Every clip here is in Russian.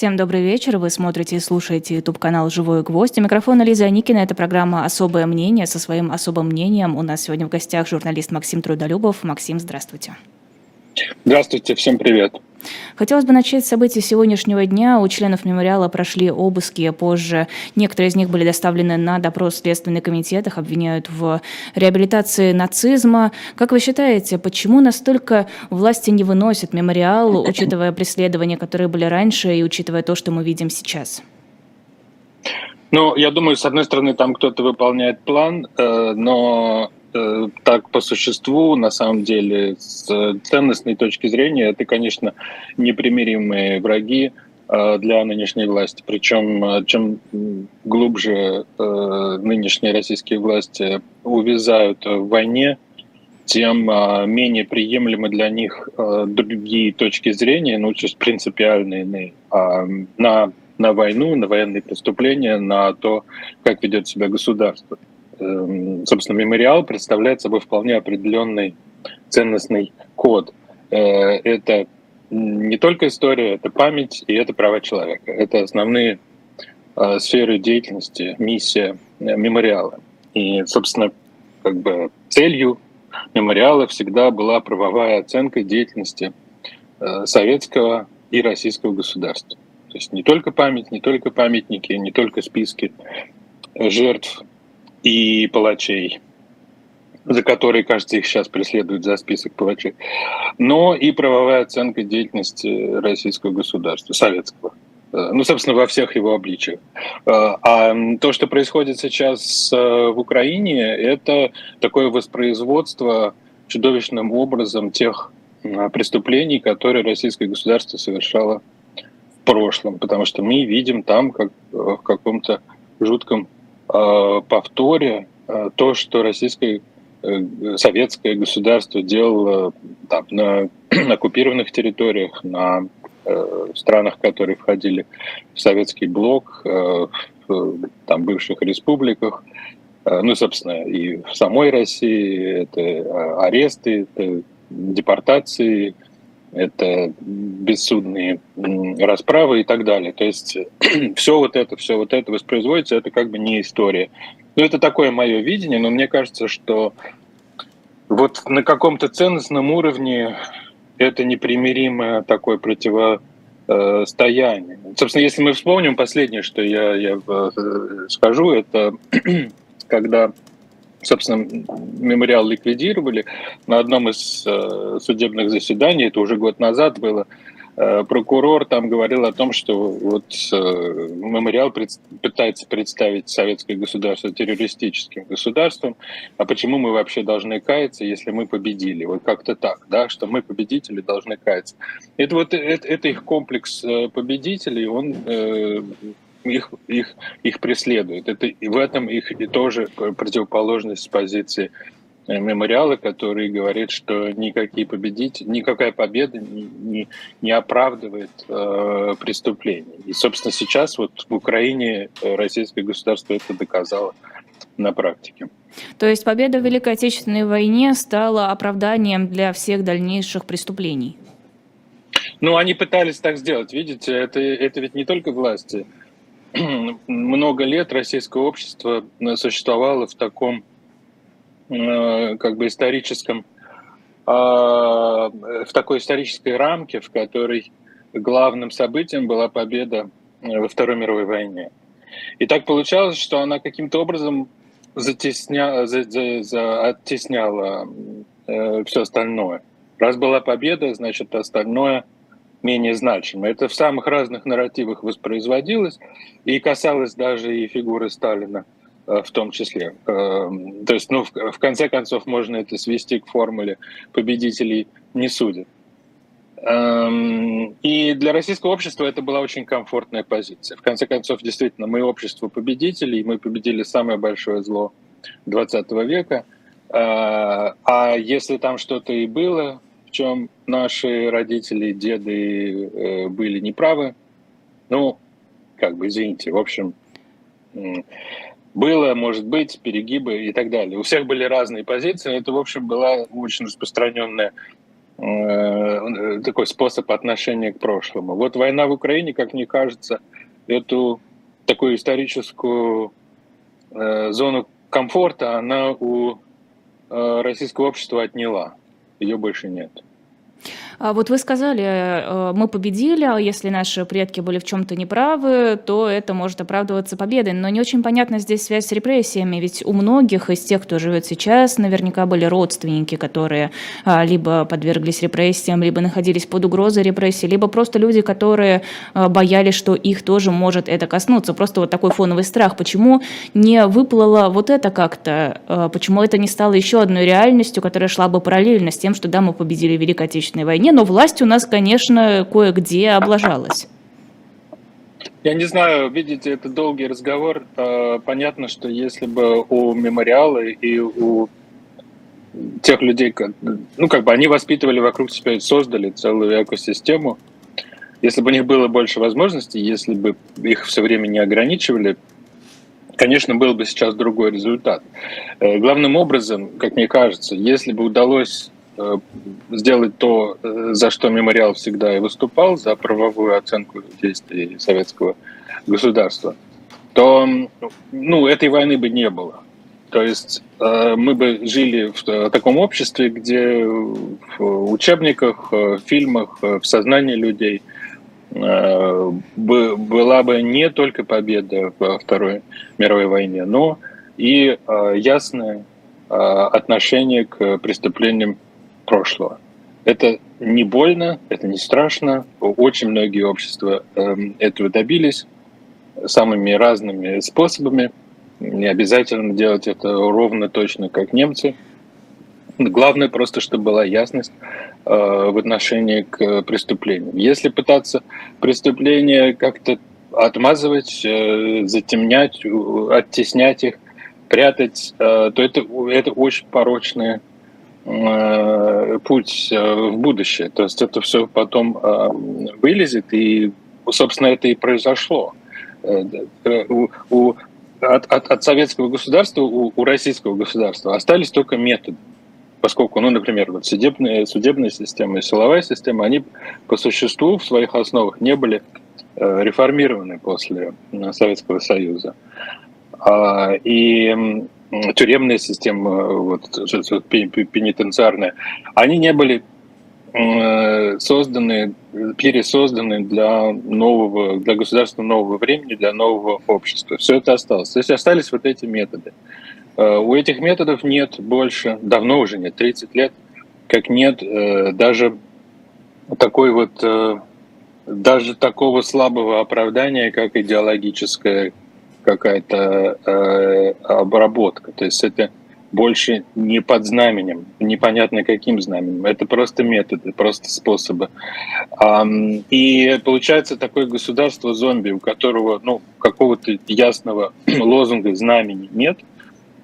Всем добрый вечер. Вы смотрите и слушаете YouTube-канал «Живой гвоздь». У микрофона Лиза Аникина. Это программа «Особое мнение». Со своим особым мнением у нас сегодня в гостях журналист Максим Трудолюбов. Максим, здравствуйте. Здравствуйте, всем привет. Хотелось бы начать с событий сегодняшнего дня. У членов мемориала прошли обыски. Позже некоторые из них были доставлены на допрос в Следственный комитет. Их обвиняют в реабилитации нацизма. Как вы считаете, почему настолько власти не выносят мемориал, учитывая преследования, которые были раньше, и учитывая то, что мы видим сейчас? Ну, я думаю, с одной стороны, там кто-то выполняет план, э, но так по существу, на самом деле, с ценностной точки зрения, это, конечно, непримиримые враги э, для нынешней власти. Причем, э, чем глубже нынешние российские власти увязают в войне, тем менее приемлемы для них другие точки зрения, ну, то есть принципиально иные, на, на войну, на военные преступления, на то, как ведет себя государство. Эм, собственно, мемориал представляет собой вполне определенный ценностный код. Э, это не только история, это память и это права человека. Это основные э, сферы деятельности, миссия э, мемориала. И, собственно, как бы целью мемориала всегда была правовая оценка деятельности советского и российского государства. То есть не только память, не только памятники, не только списки жертв и палачей, за которые, кажется, их сейчас преследуют за список палачей, но и правовая оценка деятельности российского государства, советского. Э, ну, собственно, во всех его обличиях. Э, а то, что происходит сейчас э, в Украине, это такое воспроизводство чудовищным образом тех преступлений, которые российское государство совершало в прошлом, потому что мы видим там, как в каком-то жутком повторе э, то, что российское э, советское государство делало там, на оккупированных территориях, на странах, которые входили в советский блок, в там, бывших республиках, ну, собственно, и в самой России это аресты, это депортации, это бессудные расправы и так далее. То есть все вот это, все вот это воспроизводится, это как бы не история. Ну, это такое мое видение, но мне кажется, что вот на каком-то ценностном уровне это непримиримое такое противостояние. Собственно, если мы вспомним последнее, что я, я э, скажу, это когда собственно, мемориал ликвидировали. На одном из э, судебных заседаний, это уже год назад было, э, прокурор там говорил о том, что вот э, мемориал пред, пытается представить советское государство террористическим государством, а почему мы вообще должны каяться, если мы победили? Вот как-то так, да, что мы победители должны каяться. Это вот это, это их комплекс победителей, он их, их, их преследуют. Это, и в этом их и тоже противоположность с позиции э, мемориала, который говорит, что никакие победители, никакая победа не, не, не оправдывает э, преступления. И, собственно, сейчас вот в Украине э, российское государство это доказало на практике. То есть победа в Великой Отечественной войне стала оправданием для всех дальнейших преступлений? Ну, они пытались так сделать, видите, это, это ведь не только власти много лет российское общество э, существовало в таком э, как бы историческом а, в такой исторической рамке, в которой главным событием была победа э, во Второй мировой войне. И так получалось, что она каким-то образом затесня, за, за, за, оттесняла э, все остальное. Раз была победа, значит остальное – менее значимо. Это в самых разных нарративах воспроизводилось и касалось даже и фигуры Сталина э, в том числе. Э, то есть, ну, в конце концов, можно это свести к формуле «победителей не судят». Эм, и для российского общества это была очень комфортная позиция. В конце концов, действительно, мы общество победителей, мы победили самое большое зло 20 века. Э, а если там что-то и было, в чем наши родители, деды э, были неправы. Ну, как бы, извините, в общем, было, может быть, перегибы и так далее. У всех были разные позиции. Это, в общем, была очень распространенная э, такой способ отношения к прошлому. Вот война в Украине, как мне кажется, эту такую историческую э, зону комфорта она у э, российского общества отняла. Ее больше нет. А вот вы сказали, э, мы победили, а если наши предки были в чем-то неправы, то это может оправдываться победой. Но не очень понятна здесь связь с репрессиями, ведь у многих из тех, кто живет сейчас, наверняка были родственники, которые а, либо подверглись репрессиям, либо находились под угрозой репрессий, либо просто люди, которые а, боялись, что их тоже может это коснуться. Просто вот такой фоновый страх. Почему не выплыло вот это как-то? Почему это не стало еще одной реальностью, которая шла бы параллельно с тем, что да, мы победили Великой Отечественной войне, стране, но власть у нас, конечно, кое-где облажалась. Я не знаю, видите, это долгий разговор. А, понятно, что если бы у мемориала и у тех людей, ну, как бы они воспитывали вокруг себя и создали целую экосистему, если бы у них было больше возможностей, если бы их все время не ограничивали, конечно, был бы сейчас другой результат. Э, главным образом, как мне кажется, если бы удалось Э, сделать то, э, за что мемориал всегда и выступал, за правовую оценку действий советского государства, то ну, этой войны бы не было. То есть э, мы бы жили в таком обществе, где в учебниках, в фильмах, в сознании людей была бы не только победа во Второй мировой войне, но и ясное отношение к преступлениям прошлого. Это не больно, это не страшно. Очень многие общества эм, этого добились самыми разными способами. Не обязательно делать это ровно точно, как немцы. Главное просто, чтобы была ясность э, в отношении к преступлениям. Если пытаться преступления как-то отмазывать, э, затемнять, оттеснять их, прятать, э, то это, это очень порочная Э, путь э, в будущее. То есть это все потом э, вылезет, и, собственно, это и произошло. У, у, от, от, от советского государства, у, у российского государства остались только методы. Поскольку, ну, например, вот судебная, судебная система и силовая система, они по существу в своих основах не были реформированы после Советского Союза. А, и тюремная система, вот, пенитенциарная, они не были созданы, пересозданы для нового, для государства нового времени, для нового общества. Все это осталось. То есть остались вот эти методы. Э, у этих методов нет больше, давно уже нет, 30 лет, как нет э, даже такой вот, э, даже такого слабого оправдания, как идеологическое какая-то э, обработка. То есть это больше не под знаменем, непонятно каким знаменем. Это просто методы, просто способы. И получается такое государство зомби, у которого ну, какого-то ясного лозунга, знамени нет,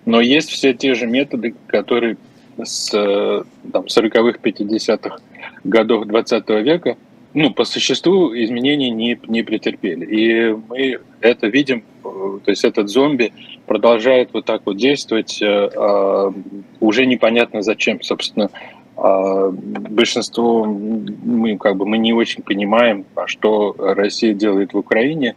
но есть все те же методы, которые с там, 40-х, 50-х годов 20 века ну, по существу изменений не, не претерпели. И мы это видим, то есть этот зомби продолжает вот так вот действовать, э, а, уже непонятно зачем, собственно, а, большинство мы как бы мы не очень понимаем, а что Россия делает в Украине,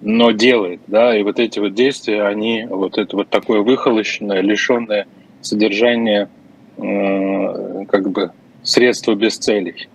но делает, да, и вот эти вот действия, они вот это вот такое выхолощенное, лишенное содержания, э, как бы средства без целей.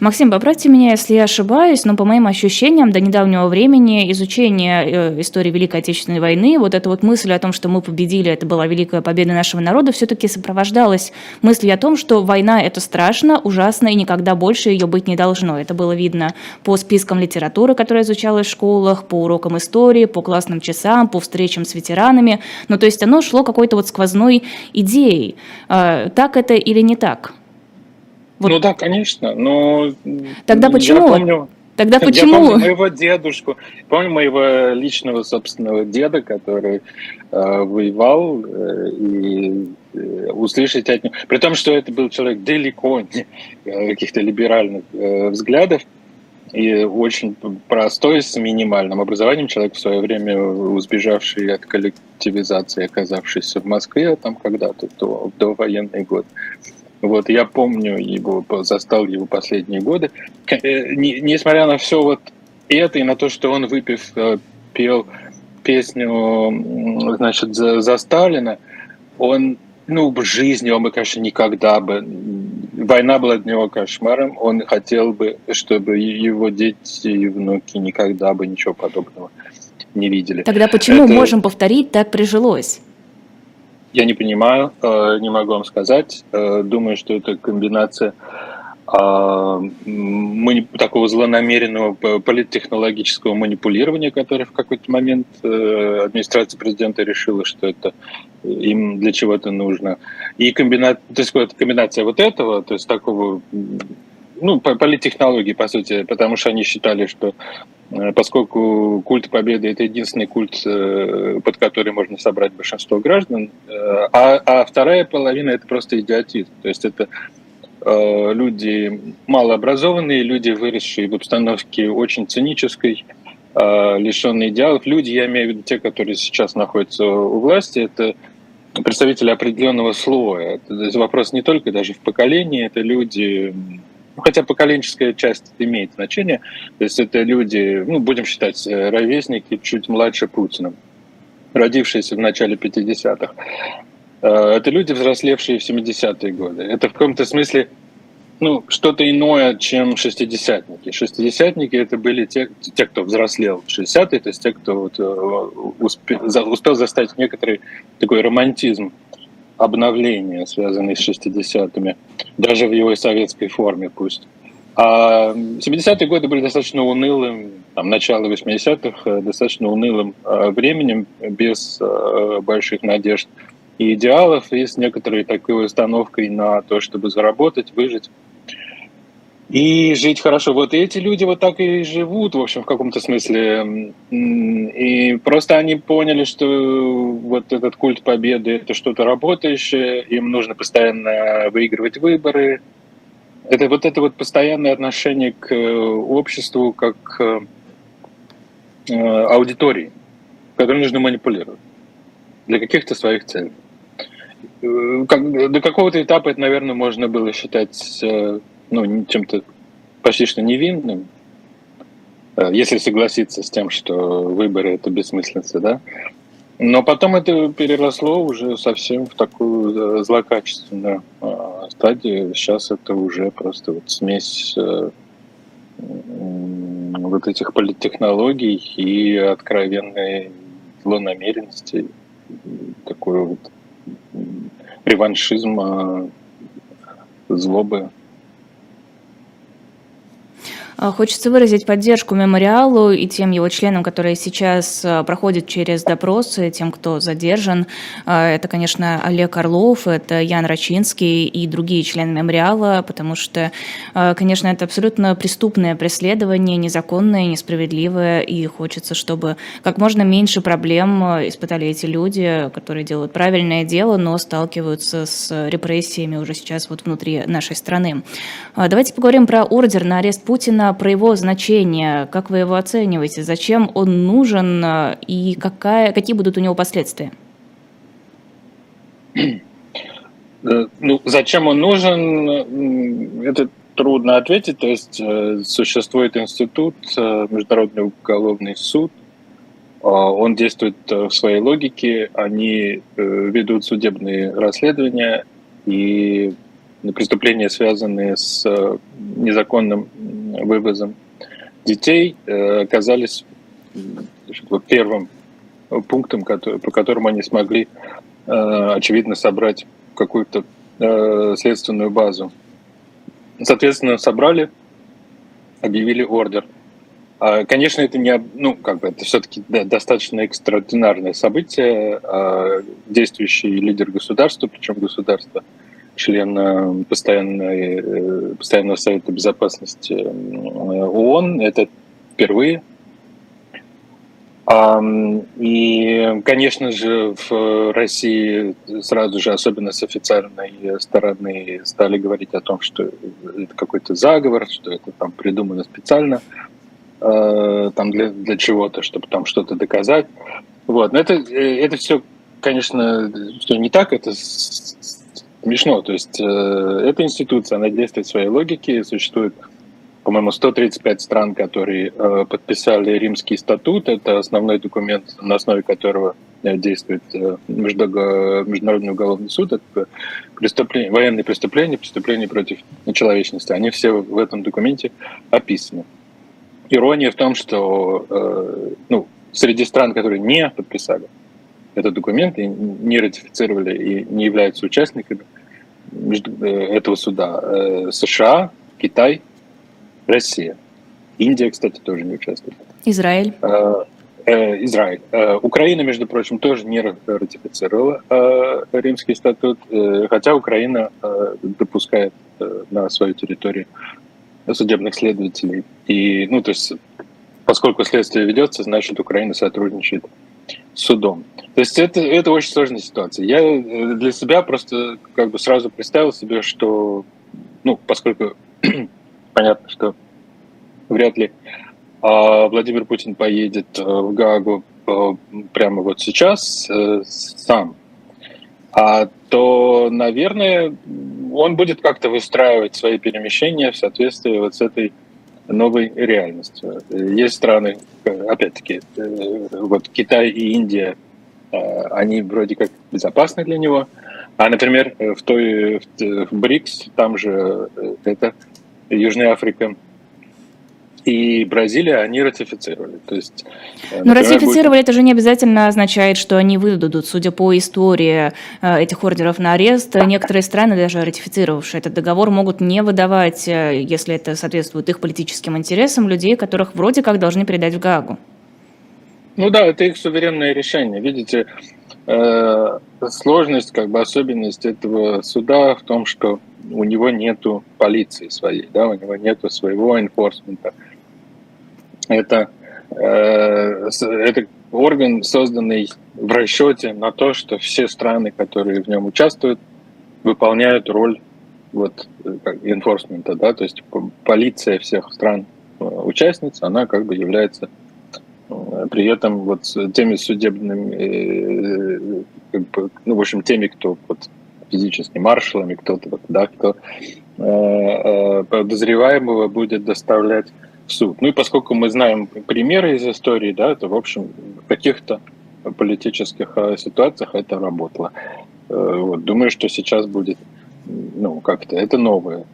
Максим, поправьте меня, если я ошибаюсь, но по моим ощущениям до недавнего времени изучение э, истории Великой Отечественной войны, вот эта вот мысль о том, что мы победили, это была великая победа нашего народа, все-таки сопровождалась мыслью о том, что война это страшно, ужасно и никогда больше ее быть не должно. Это было видно по спискам литературы, которая изучалась в школах, по урокам истории, по классным часам, по встречам с ветеранами. Ну, то есть оно шло какой-то вот сквозной идеей. А, так это или не так? Вот. Ну да, конечно, но... Тогда почему? Я помню, Тогда почему? Я помню моего дедушку, помню моего личного собственного деда, который э, воевал, э, и э, услышать от него, при том, что это был человек далеко не э, каких-то либеральных э, взглядов, и очень простой, с минимальным образованием человек в свое время сбежавший от коллективизации, оказавшийся в Москве там когда-то, до, до военный год Вот я помню его, застал его последние годы. Несмотря на все вот это и на то, что он выпив пел песню, значит, за, за Сталина, он, ну, в жизни он бы, конечно, никогда бы... Война была для него кошмаром, он хотел бы, чтобы его дети и внуки никогда бы ничего подобного не видели. Тогда почему, это... можем повторить, так прижилось? Я не понимаю, э, не могу вам сказать. Э, думаю, что это комбинация а, мы, такого злонамеренного политтехнологического манипулирования, которое в какой-то момент э, администрация президента решила, что это им для чего-то нужно. И комбина... то есть комбинация вот этого, то есть такого ну, политтехнологии, по сути, потому что они считали, что поскольку культ победы это единственный культ, э, под который можно собрать большинство граждан, а, а вторая половина это просто идиотизм. То есть это Э, люди малообразованные, люди, выросшие в обстановке очень цинической, э, лишенные идеалов. Люди, я имею в виду те, которые сейчас находятся у власти, это представители определенного слоя. Это вопрос не только даже в поколении, это люди, ну, хотя поколенческая часть имеет значение, то есть это люди, ну, будем считать, э, ровесники чуть младше Путина, родившиеся в начале 50-х. Э, это люди, взрослевшие в 70-е годы. Это в каком-то смысле ну, что-то иное, чем шестидесятники. Шестидесятники это были те, те кто взрослел в 60-е, то есть те, кто вот э, успел, успел заставить некоторый такой романтизм обновления, связанный с шестидесятыми, даже в его советской форме пусть. А 70-е годы были достаточно унылым, там, начало 80-х, э, достаточно унылым временем, без больших надежд и идеалов, и с некоторой такой установкой на то, чтобы заработать, выжить и жить хорошо. Вот и эти люди вот так и живут, в общем, в каком-то смысле. И просто они поняли, что вот этот культ победы — это что-то работающее, им нужно постоянно выигрывать выборы. Это вот это вот постоянное отношение к обществу как к э, аудитории, которой нужно манипулировать для каких-то своих целей. Э, до какого-то этапа это, наверное, можно было считать э, ну, чем-то почти что невинным, э, если согласиться с тем, что выборы это бессмыслица, да. Но потом это переросло уже совсем в такую злокачественную стадию. Сейчас это уже просто вот смесь вот этих политтехнологий и откровенной злонамеренности, такой вот реваншизма, злобы. А, хочется выразить поддержку мемориалу и тем его членам, которые сейчас а, проходят через допросы, тем, кто задержан. А, это, конечно, Олег Орлов, это Ян Рачинский и другие члены мемориала, потому что, конечно, это абсолютно преступное преследование, незаконное, несправедливое, и хочется, чтобы как можно меньше проблем испытали эти люди, которые делают правильное дело, но сталкиваются с репрессиями уже сейчас вот внутри нашей страны. Давайте поговорим про ордер на арест Путина про его значение, как вы его оцениваете, зачем он нужен э, и какая, какие будут у него последствия? Э, ну, зачем он нужен, это трудно ответить. То есть э, существует институт, Международный уголовный суд, он действует в своей логике, они ведут судебные расследования, и преступления, связанные с незаконным вывозом детей э, оказались первым пунктом, по которому они смогли, э, очевидно, собрать какую-то э, следственную базу. Соответственно, собрали, объявили ордер. А, конечно, это не, ну, как бы, это все-таки достаточно экстраординарное событие. А, действующий лидер государства, причем государства, член постоянной, э, постоянного совета безопасности э, ООН. Это впервые. И, конечно же, в России сразу же, особенно с официальной стороны, стали говорить о том, что это какой-то заговор, что это там придумано специально э, там для, для чего-то, чтобы там что-то доказать. Вот. Но это, это все, конечно, что не так, это смешно. То есть э, эта институция, она действует своей логике, существует, по-моему, 135 стран, которые э, подписали Римский статут. Это основной документ, на основе которого э, действует э, Международный уголовный суд. Это преступление, военные преступления, преступления против человечности. Они все в этом документе описаны. Ирония в том, что э, ну, среди стран, которые не подписали этот документ и не ратифицировали и не являются участниками э, этого суда, э, США, Китай, Россия. Индия, кстати, тоже не участвует. Израиль. Израиль. Украина, между прочим, тоже не ратифицировала Римский статут, хотя Украина допускает на свою территорию судебных следователей. И, ну, то есть, поскольку следствие ведется, значит, Украина сотрудничает судом. То есть это, это очень сложная ситуация. Я э, для себя просто как бы сразу представил себе, что, ну, поскольку понятно, что вряд ли а Владимир Путин поедет э, в Гагу э, прямо вот сейчас сам, а то, наверное, он будет как-то выстраивать свои перемещения в соответствии вот с этой новой реальностью. Есть страны, опять-таки, вот Китай и Индия, э, они вроде как безопасны для него, а, например, в той в БРИКС, там же э, это Южная Африка, и Бразилия они ратифицировали. То есть, э, Но ратифицировали будет... это же не обязательно означает, что они выдадут. Судя по истории э, этих ордеров на арест, некоторые страны, даже ратифицировавшие этот договор, могут не выдавать, э, если это соответствует их политическим интересам, людей, которых вроде как должны передать в Гаагу. Ну да, это их суверенное решение. Видите, сложность, как бы особенность этого суда в том, что у него нету полиции своей, да, у него нету своего enforcement. Это, э, это орган, созданный в расчете на то, что все страны, которые в нем участвуют, выполняют роль вот enforcement, да, то есть полиция всех стран э, участниц, она как бы является э, при этом вот теми судебными, как бы, ну, в общем, теми, кто вот физически маршалами, кто-то, да, кто подозреваемого будет доставлять в суд. Ну и поскольку мы знаем примеры из истории, да, то, в общем, в каких-то политических э, ситуациях это работало. Э, вот, думаю, что сейчас будет, ну, как-то, это новая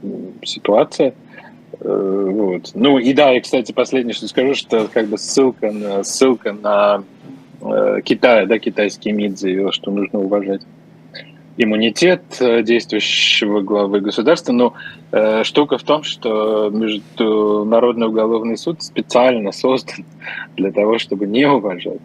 ситуация. Э, вот. Ну и да, и, кстати, последнее, что скажу, что как бы ссылка на, ссылка на Китай, да, китайский МИД заявил, что нужно уважать иммунитет э, действующего главы государства. Но э, штука в том, что Международный уголовный суд специально создан для того, чтобы не уважать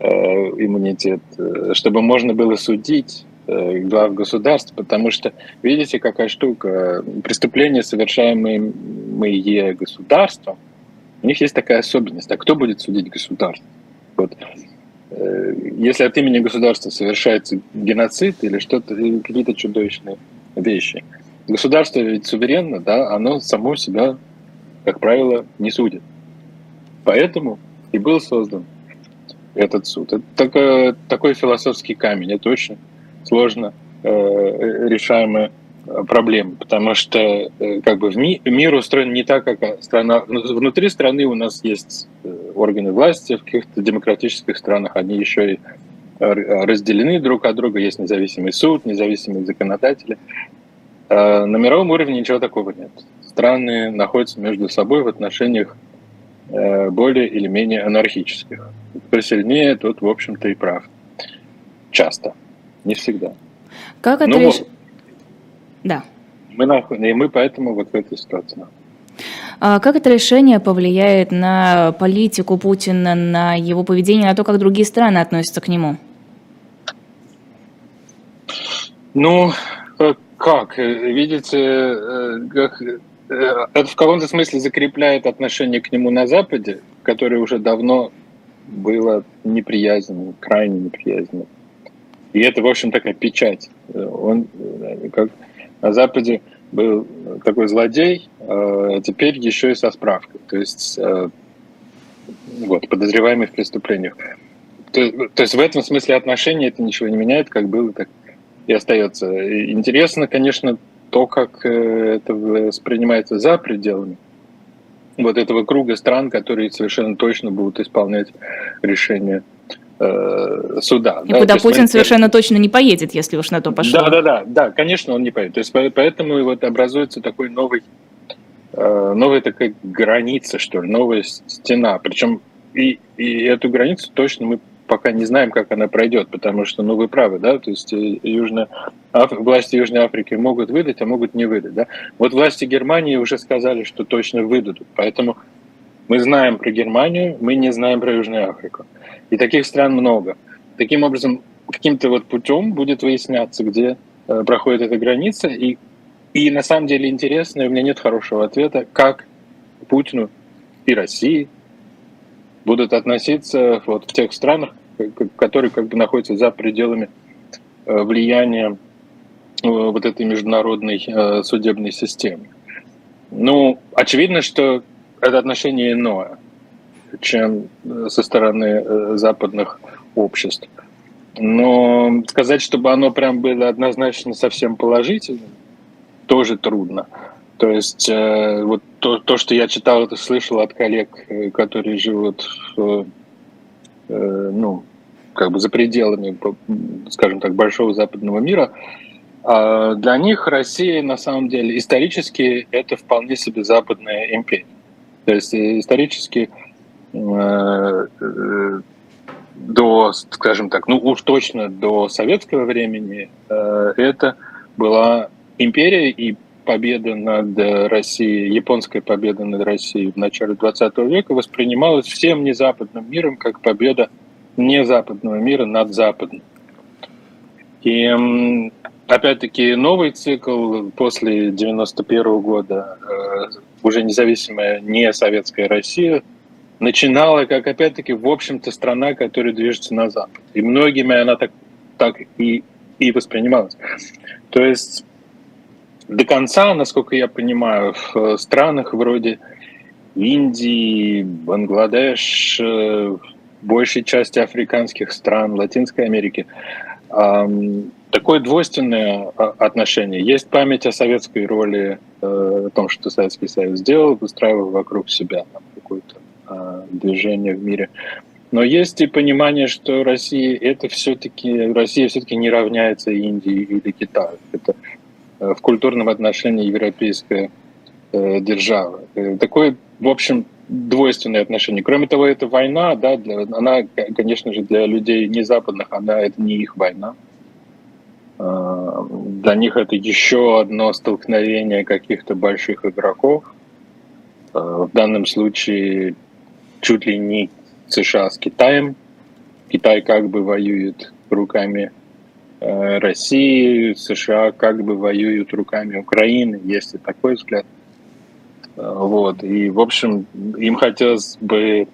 э, иммунитет, э, чтобы можно было судить э, глав государств, потому что, видите, какая штука, преступления, совершаемые государством, у них есть такая особенность. А кто будет судить государство? Вот если от имени государства совершается геноцид или что-то, какие-то чудовищные вещи. Государство ведь суверенно, да, оно само себя, как правило, не судит. Поэтому и был создан этот суд. Это такой, такой философский камень. Это очень сложно э, решаемая проблема, потому что э, как бы в ми, мир устроен не так, как страна. Внутри страны у нас есть э, органы власти, в каких-то демократических странах они еще и разделены друг от друга, есть независимый суд, независимые законодатели. На мировом уровне ничего такого нет. Страны находятся между собой в отношениях э, более или менее анархических. Кто сильнее, тот, в общем-то, и прав. Часто, не всегда. Как это ну. Да. Мы, и мы поэтому вот в этой ситуации. А как это решение повлияет на политику Путина, на его поведение, на то, как другие страны относятся к нему? Ну, э, как? Э, видите, э, как, это в каком-то смысле закрепляет отношение к нему на Западе, которое уже давно было неприязненным, крайне неприязненным. И это, в общем, такая печать. Он как на Западе был такой злодей, а теперь еще и со справкой. То есть э, вот, подозреваемый в преступлениях. То, то есть в этом смысле отношения это ничего не меняет, как было, так и остается. Интересно, конечно, то, как это воспринимается за пределами вот этого круга стран, которые совершенно точно будут исполнять решения э, суда. И да? куда Путин мы, совершенно точно не поедет, если уж на то пошло. Да, да, да, да, конечно, он не поедет. То есть поэтому вот образуется такой новый, э, новая такая граница, что ли, новая стена. Причем и, и эту границу точно мы пока не знаем, как она пройдет, потому что, ну, вы правы, да, то есть э, Южная Аф... власти Южной Африки могут выдать, а могут не выдать, да. Вот власти Германии уже сказали, что точно выдадут, поэтому мы знаем про Германию, мы не знаем про Южную Африку. И таких стран много. Таким образом, каким-то вот путем будет выясняться, где э, проходит эта граница, и, и на самом деле интересно, и у меня нет хорошего ответа, как Путину и России будут относиться вот в тех странах, которые как бы находятся за пределами э, влияния э, вот этой международной э, судебной системы. Ну, очевидно, что это отношение иное, чем со стороны западных обществ. Но сказать, чтобы оно прям было однозначно совсем положительным, тоже трудно. То есть вот то, то, что я читал, это слышал от коллег, которые живут в, ну, как бы за пределами, скажем так, большого западного мира, а для них Россия на самом деле исторически это вполне себе западная империя. То есть исторически э, э, до, скажем так, ну уж точно до советского времени э, это была империя и победа над Россией, японская победа над Россией в начале 20 века воспринималась всем незападным миром как победа не западного мира над западным. И опять-таки новый цикл после 91 года, уже независимая не советская Россия, начинала как опять-таки в общем-то страна, которая движется на запад. И многими она так, так и, и воспринималась. То есть до конца, насколько я понимаю, в странах вроде Индии, Бангладеш, э, большей части африканских стран, Латинской Америки, такое двойственное а, отношение. Есть память о советской роли, э, о том, что Советский Союз сделал, выстраивая вокруг себя какое-то а, движение в мире. Но есть и понимание, что Россия это все-таки Россия все-таки не равняется Индии или Китаю. Это э, в культурном отношении европейская э, держава. Такой, в общем, двойственные отношения. Кроме того, это война, да, она, конечно же, для людей не западных, она это не их война. Для них это еще одно столкновение каких-то больших игроков. А, в данном случае чуть ли не США с Китаем. Китай как бы воюет руками э, России, США как бы воюют руками Украины, есть и такой взгляд. Вот. И, в общем, им хотелось бы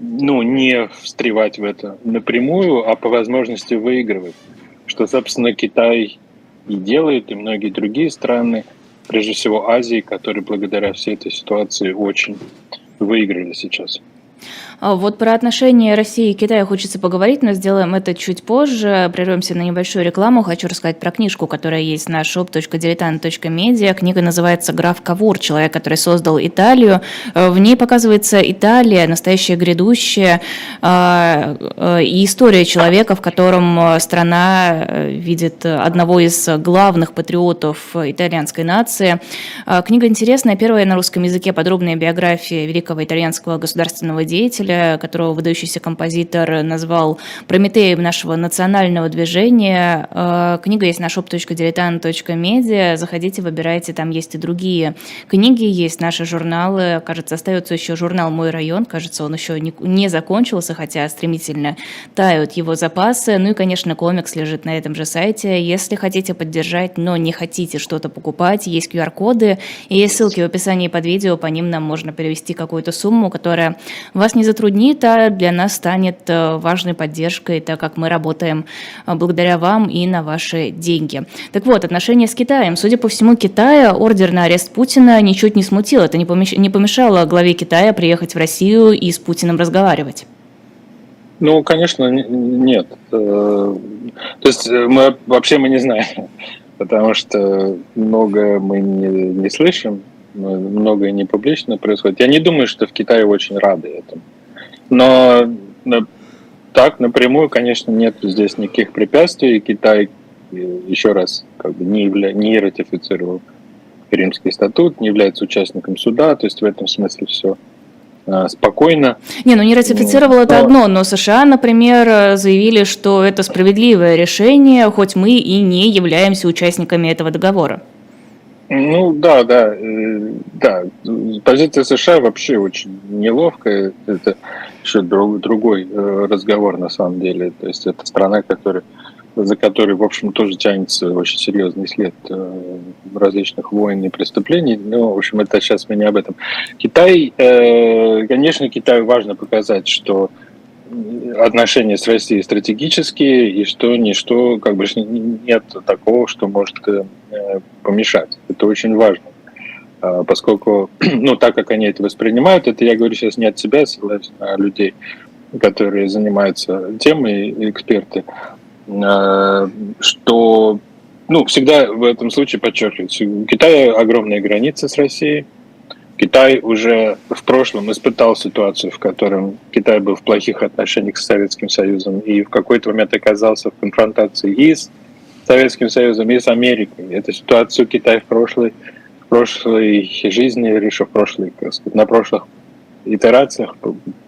ну, не встревать в это напрямую, а по возможности выигрывать. Что, собственно, Китай и делает, и многие другие страны, прежде всего Азии, которые благодаря всей этой ситуации очень выиграли сейчас. А вот про отношения России и Китая хочется поговорить, но сделаем это чуть позже. Прервемся на небольшую рекламу. Хочу рассказать про книжку, которая есть на shop.diletant.media. Книга называется «Граф Кавур. Человек, который создал Италию». В ней показывается Италия, настоящая грядущая, а, а, и история человека, в котором страна видит одного из главных патриотов итальянской нации. Книга интересная. Первая на русском языке подробная биография великого итальянского государственного деятеля исполнителя, которого выдающийся композитор назвал Прометеем нашего национального движения. Э, книга есть на shop.diletant.media. Заходите, выбирайте, там есть и другие книги, есть наши журналы. Кажется, остается еще журнал «Мой район». Кажется, он еще не закончился, хотя стремительно тают его запасы. Ну и, конечно, комикс лежит на этом же сайте. Если хотите поддержать, но не хотите что-то покупать, есть QR-коды и есть ссылки в описании под видео, по ним нам можно перевести какую-то сумму, которая вас не затруднит, а для нас станет э, важной поддержкой, так как мы работаем э, благодаря вам и на ваши деньги. Так вот, отношения с Китаем. Судя по всему, Китая ордер на арест Путина ничуть не смутил. Это не помешало главе Китая приехать в Россию и с Путиным разговаривать. Ну, конечно, нет. Э, то есть мы вообще мы не знаем, потому что многое мы не, не слышим, многое не публично происходит. Я не думаю, что в Китае очень рады этому. Но так напрямую, конечно, нет здесь никаких препятствий. Китай э, еще раз как бы не, явля... не ратифицировал Римский статут, не является участником суда, то есть в этом смысле все а, спокойно. Не, ну не ратифицировал но... это одно, но США, например, заявили, что это справедливое решение, хоть мы и не являемся участниками этого договора. Ну да, да, э, да. Позиция США вообще очень неловкая. Это еще друг, другой э, разговор на самом деле. То есть это страна, которая за которой, в общем, тоже тянется очень серьезный след э, различных войн и преступлений. Но, в общем, это сейчас мы не об этом. Китай, э, конечно, Китаю важно показать, что отношения с Россией стратегические, и что ничто, как бы нет такого, что может помешать. Это очень важно. Поскольку, ну, так как они это воспринимают, это я говорю сейчас не от себя, ссылаюсь на людей, которые занимаются темой, эксперты, Э, что ну, всегда в этом случае подчеркивается, у Китая огромные границы с Россией. Китай уже в прошлом испытал ситуацию, в котором Китай был в плохих отношениях с Советским Союзом и в какой-то момент оказался в конфронтации и с Советским Союзом, и с Америкой. Эту ситуацию Китай в прошлой, прошлой жизни решил, прошлой, сказать, на прошлых итерациях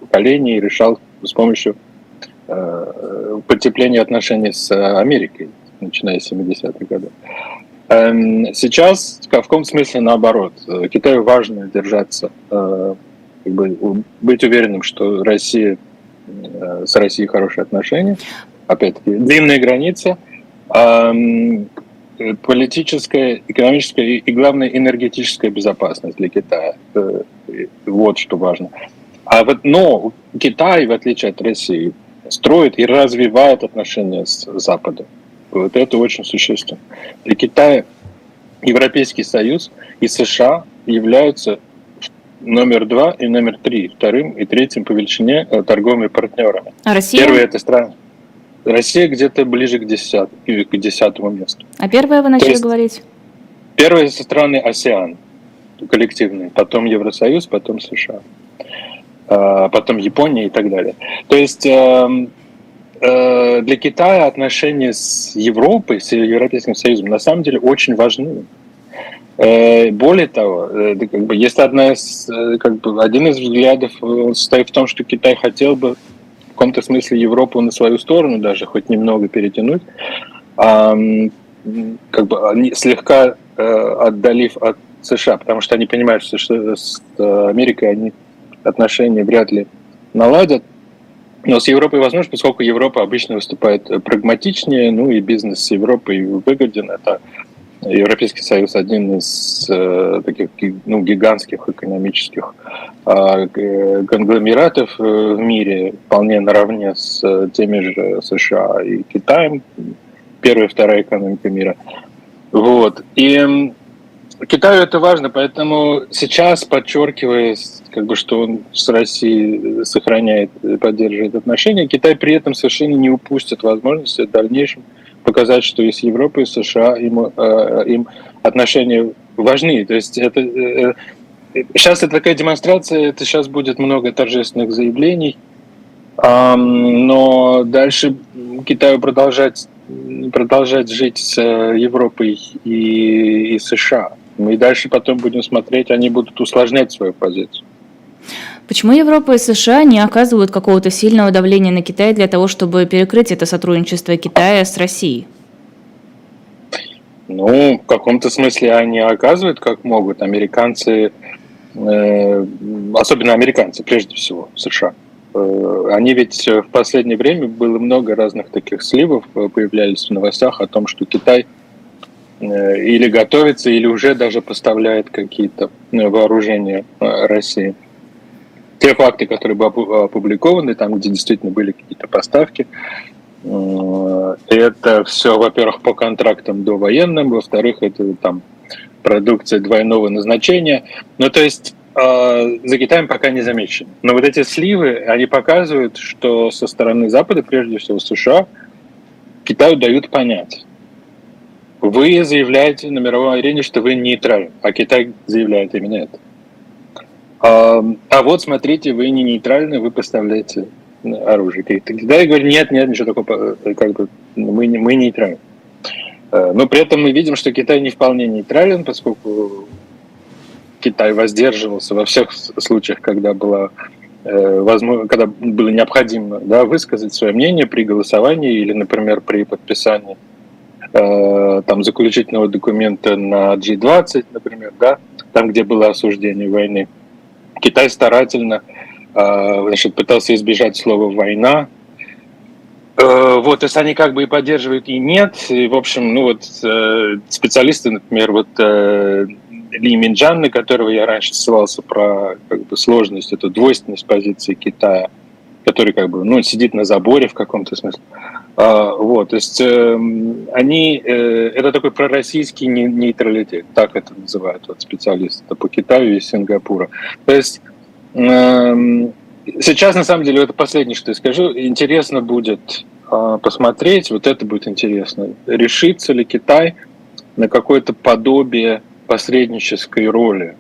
поколений решал с помощью Э, потепление отношений с Америкой, начиная с 70-х годов. Эм, сейчас в каком смысле наоборот. Китаю важно держаться, э, как бы, быть уверенным, что Россия, э, с Россией хорошие отношения. Опять-таки, длинные границы, эм, политическая, экономическая и, главное, энергетическая безопасность для Китая. Вот что важно. А вот, но Китай, в отличие от России, строит и развивает отношения с Западом. Вот это очень существенно. Для Китая Европейский Союз и США являются номер два и номер три, вторым и третьим по величине э, торговыми партнерами. А Россия? Первая это страна. Россия где-то ближе к, десят, к десятому месту. А первое вы начали говорить? Первые страны АСЕАН, коллективные, потом Евросоюз, потом США. А, потом Япония и так далее. То есть эм, э, для Китая отношения с Европой, с Европейским Союзом на самом деле очень важны. Э, более того, э, как бы, есть одна из, как бы, один из взглядов состоит в том, что Китай хотел бы каком-то смысле Европу на свою сторону даже хоть немного перетянуть, как бы слегка отдалив от США, потому что они понимают, что с Америкой они отношения вряд ли наладят. Но с Европой возможно, поскольку Европа обычно выступает прагматичнее, ну и бизнес с Европой выгоден. Это Европейский Союз один из э, таких ну, гигантских экономических э, конгломератов э, в мире, вполне наравне с теми же США и Китаем, первая и вторая экономика мира. Вот. И Китаю это важно, поэтому сейчас, подчеркивая, как бы, что он с Россией сохраняет и поддерживает отношения, Китай при этом совершенно не упустит возможности в дальнейшем показать, что и с и США им, э, им отношения важны. То есть это, э, сейчас это такая демонстрация, это сейчас будет много торжественных заявлений, э, но дальше Китаю продолжать продолжать жить с Европой и, и США. Мы дальше потом будем смотреть, они будут усложнять свою позицию. Почему Европа и США не оказывают какого-то сильного давления на Китай для того, чтобы перекрыть это сотрудничество Китая с Россией? Ну, в каком-то смысле они оказывают, как могут. Американцы, э, особенно американцы, прежде всего, США. Э, они ведь в последнее время было много разных таких сливов, э, появлялись в новостях о том, что Китай – Э, или готовится, или уже даже поставляет какие-то э, вооружения России. Те факты, которые были опубликованы, там, где действительно были какие-то поставки, это все, во-первых, по контрактам до военным, во-вторых, это там продукция двойного назначения. Ну, то есть э, за Китаем пока не замечен. Но вот эти сливы, они показывают, что со стороны Запада, прежде всего США, Китаю дают понять. Вы заявляете на мировой арене, что вы нейтральны, а Китай заявляет именно это. А, а вот смотрите, вы не нейтральны, вы поставляете оружие. Китай говорит, нет, нет, ничего такого, как бы мы, мы нейтральны. Э, но при этом мы видим, что Китай не вполне нейтрален, поскольку Китай воздерживался во всех случаях, когда было э, возможно, когда было необходимо да, высказать свое мнение при голосовании или, например, при подписании э, там заключительного документа на G20, например, да, там, где было осуждение войны. Китай старательно э, значит, пытался избежать слова «война», Э, вот, то есть они как бы и поддерживают, и нет. И, в общем, ну вот э, специалисты, например, вот Ли Минджан, на которого я раньше ссылался про как бы, сложность, эту двойственность позиции Китая, который как бы, ну, сидит на заборе в каком-то смысле. А, вот, то есть они, это такой пророссийский нейтралитет, так это называют вот, специалисты это по Китаю и Сингапура. То есть эм, Сейчас, на самом деле, это последнее, что я скажу. Интересно будет э, посмотреть, вот это будет интересно, решится ли Китай на какое-то подобие посреднической роли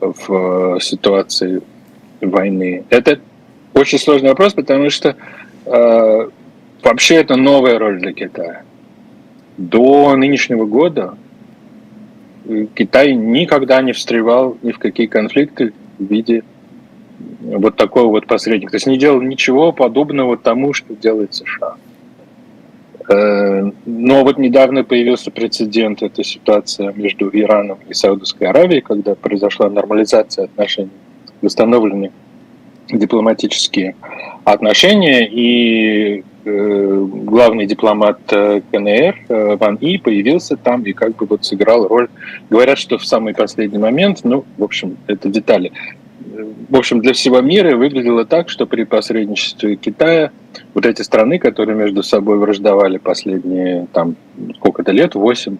в э, ситуации войны. Это очень сложный вопрос, потому что э, вообще это новая роль для Китая. До нынешнего года Китай никогда не встревал ни в какие конфликты в виде вот такого вот посредника. То есть не делал ничего подобного тому, что делает США. Э, но вот недавно появился прецедент, это ситуация между Ираном и Саудовской Аравией, когда произошла нормализация отношений, восстановлены дипломатические отношения, и э, главный дипломат э, КНР Ван И появился там и как бы вот сыграл роль. Говорят, что в самый последний момент, ну, в общем, это детали в общем, для всего мира выглядело так, что при посредничестве Китая вот эти страны, которые между собой враждовали последние там сколько-то лет, восемь,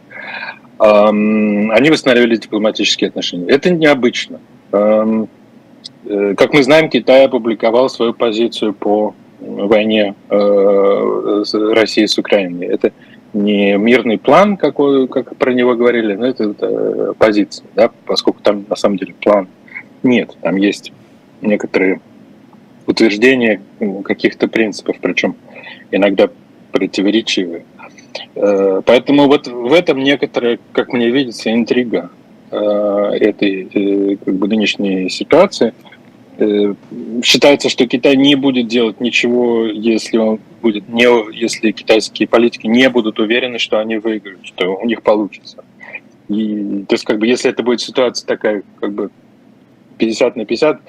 эм, они восстановили дипломатические отношения. Это необычно. Эм, э, как мы знаем, Китай опубликовал свою позицию по войне э, России с Украиной. Это не мирный план, какой, как про него говорили, но это, это позиция, да, поскольку там на самом деле план нет, там есть некоторые утверждения каких-то принципов, причем иногда противоречивые. Э, поэтому вот в этом некоторая, как мне видится, интрига э, этой э, как бы, нынешней ситуации. Считается, что Китай не будет делать ничего, если он будет не, если китайские политики не будут уверены, что они выиграют, что у них получится. И, то есть, как бы, если это будет ситуация такая, как бы 50 на 50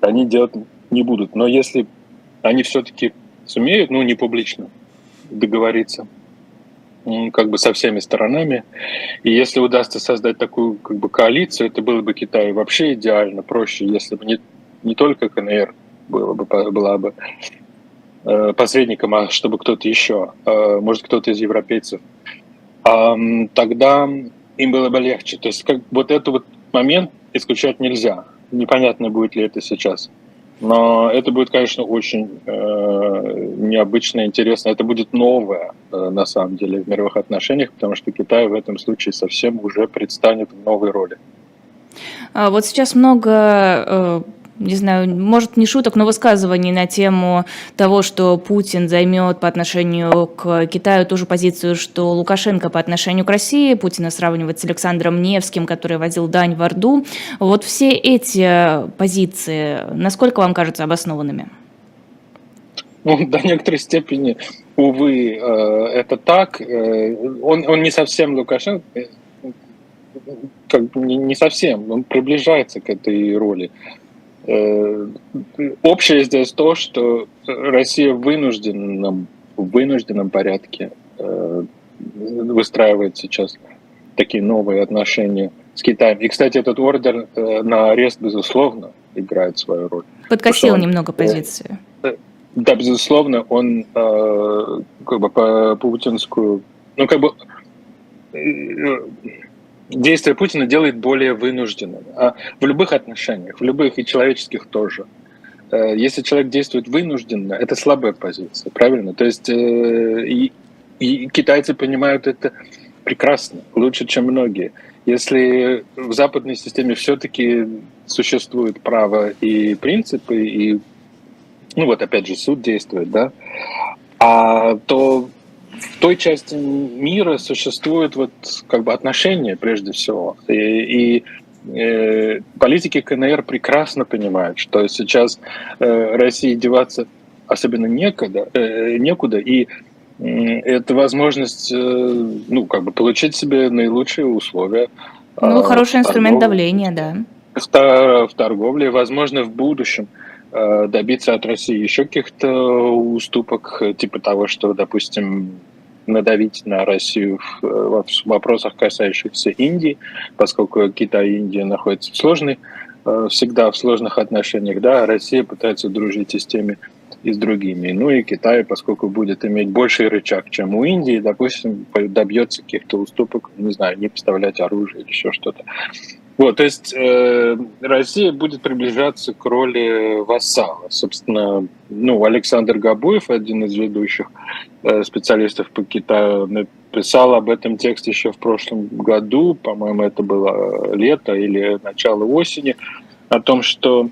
они делать не будут. Но если они все-таки сумеют, ну, не публично, договориться как бы со всеми сторонами. И если удастся создать такую как бы коалицию, это было бы Китаю вообще идеально, проще, если бы не, не только КНР было бы, была бы э, посредником, а чтобы кто-то еще, э, может кто-то из европейцев, тогда им было бы легче. То есть как вот этот вот момент исключать нельзя. Непонятно, будет ли это сейчас. Но это будет, конечно, очень э, необычно, интересно. Это будет новое, э, на самом деле, в мировых отношениях, потому что Китай в этом случае совсем уже предстанет в новой роли. А вот сейчас много э, не знаю, может, не шуток, но высказываний на тему того, что Путин займет по отношению к Китаю ту же позицию, что Лукашенко по отношению к России. Путина сравнивать с Александром Невским, который возил дань в Орду. Вот все эти позиции, насколько вам кажутся обоснованными? Ну, до некоторой степени, увы, э, это так. Э, он, он не совсем Лукашенко, э, как бы не совсем, он приближается к этой роли. Э, общее здесь то, что Россия в вынужденном, в вынужденном порядке э, выстраивает сейчас такие новые отношения с Китаем. И, кстати, этот ордер э, на арест, безусловно, играет свою роль. Подкосил он, немного позицию. Да, безусловно, он как бы по путинскую, ну как бы действия Путина делает более вынужденным. А в любых отношениях, в любых и человеческих тоже. Э, если человек действует вынужденно, это слабая позиция, правильно? То есть э, и, и китайцы понимают это прекрасно, лучше, чем многие. Если в западной системе все-таки существует право и принципы, и, ну вот опять же, суд действует, да, а то в той части мира существует вот как бы отношения прежде всего. И, и э, политики КНР прекрасно понимают, что сейчас э, России деваться особенно некуда, э, некуда и э, это возможность, э, ну, как бы получить себе наилучшие условия. Ну, э, хороший инструмент давления, да. В, в торговле, возможно, в будущем э, добиться от России еще каких-то уступок, типа того, что, допустим, надавить на Россию в вопросах, касающихся Индии, поскольку Китай и Индия находятся в сложной, э, всегда в сложных отношениях, да, Россия пытается дружить и с теми, и с другими. Ну и Китай, поскольку будет иметь больший рычаг, чем у Индии, допустим, добьется каких-то уступок, не знаю, не поставлять оружие или еще что-то. Вот, то есть э, Россия будет приближаться к роли вассала. Собственно, ну, Александр Габуев, один из ведущих э, специалистов по Китаю, написал об этом тексте еще в прошлом году, по-моему, это было лето или начало осени, о том, что